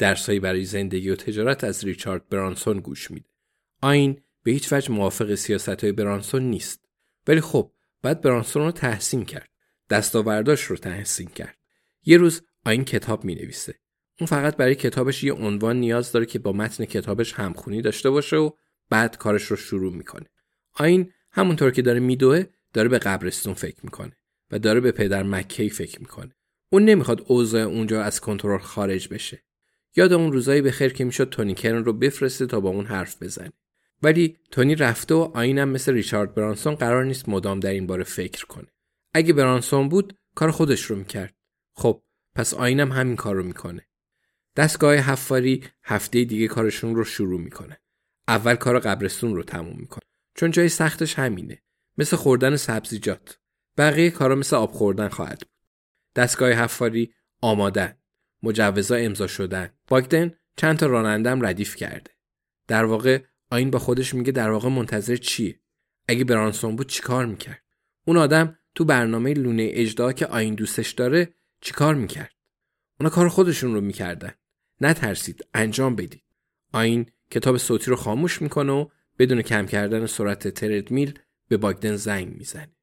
درسایی برای زندگی و تجارت از ریچارد برانسون گوش میده. آین به هیچ وجه موافق سیاست های برانسون نیست. ولی خب بعد برانسون رو تحسین کرد. دستاورداش رو تحسین کرد. یه روز آین کتاب می نویسه. اون فقط برای کتابش یه عنوان نیاز داره که با متن کتابش همخونی داشته باشه و بعد کارش رو شروع می‌کنه. آین همونطور که داره میدوه داره به قبرستون فکر می‌کنه و داره به پدر مکی فکر می‌کنه. اون نمی‌خواد اوضاع اونجا از کنترل خارج بشه. یاد اون روزایی به خیر که می‌شد تونی کرن رو بفرسته تا با اون حرف بزنه. ولی تونی رفته و آینم مثل ریچارد برانسون قرار نیست مدام در این باره فکر کنه. اگه برانسون بود کار خودش رو می‌کرد. خب پس آینم همین کار رو می‌کنه. دستگاه حفاری هفته دیگه کارشون رو شروع می‌کنه. اول کار قبرستون رو تموم می‌کنه. چون جای سختش همینه. مثل خوردن سبزیجات. بقیه کارا مثل آب خوردن خواهد بود. دستگاه حفاری آمادن. مجوزا امضا شدن. باگدن چند تا رانندم ردیف کرده. در واقع آین با خودش میگه در واقع منتظر چیه؟ اگه برانسون بود چیکار می‌کرد؟ اون آدم تو برنامه لونه اجدا که آین دوستش داره چیکار می‌کرد؟ اونا کار خودشون رو می‌کردن. نترسید انجام بدید. آین کتاب صوتی رو خاموش می‌کنه و بدون کم کردن سرعت تردمیل به باگدن زنگ می‌زنه.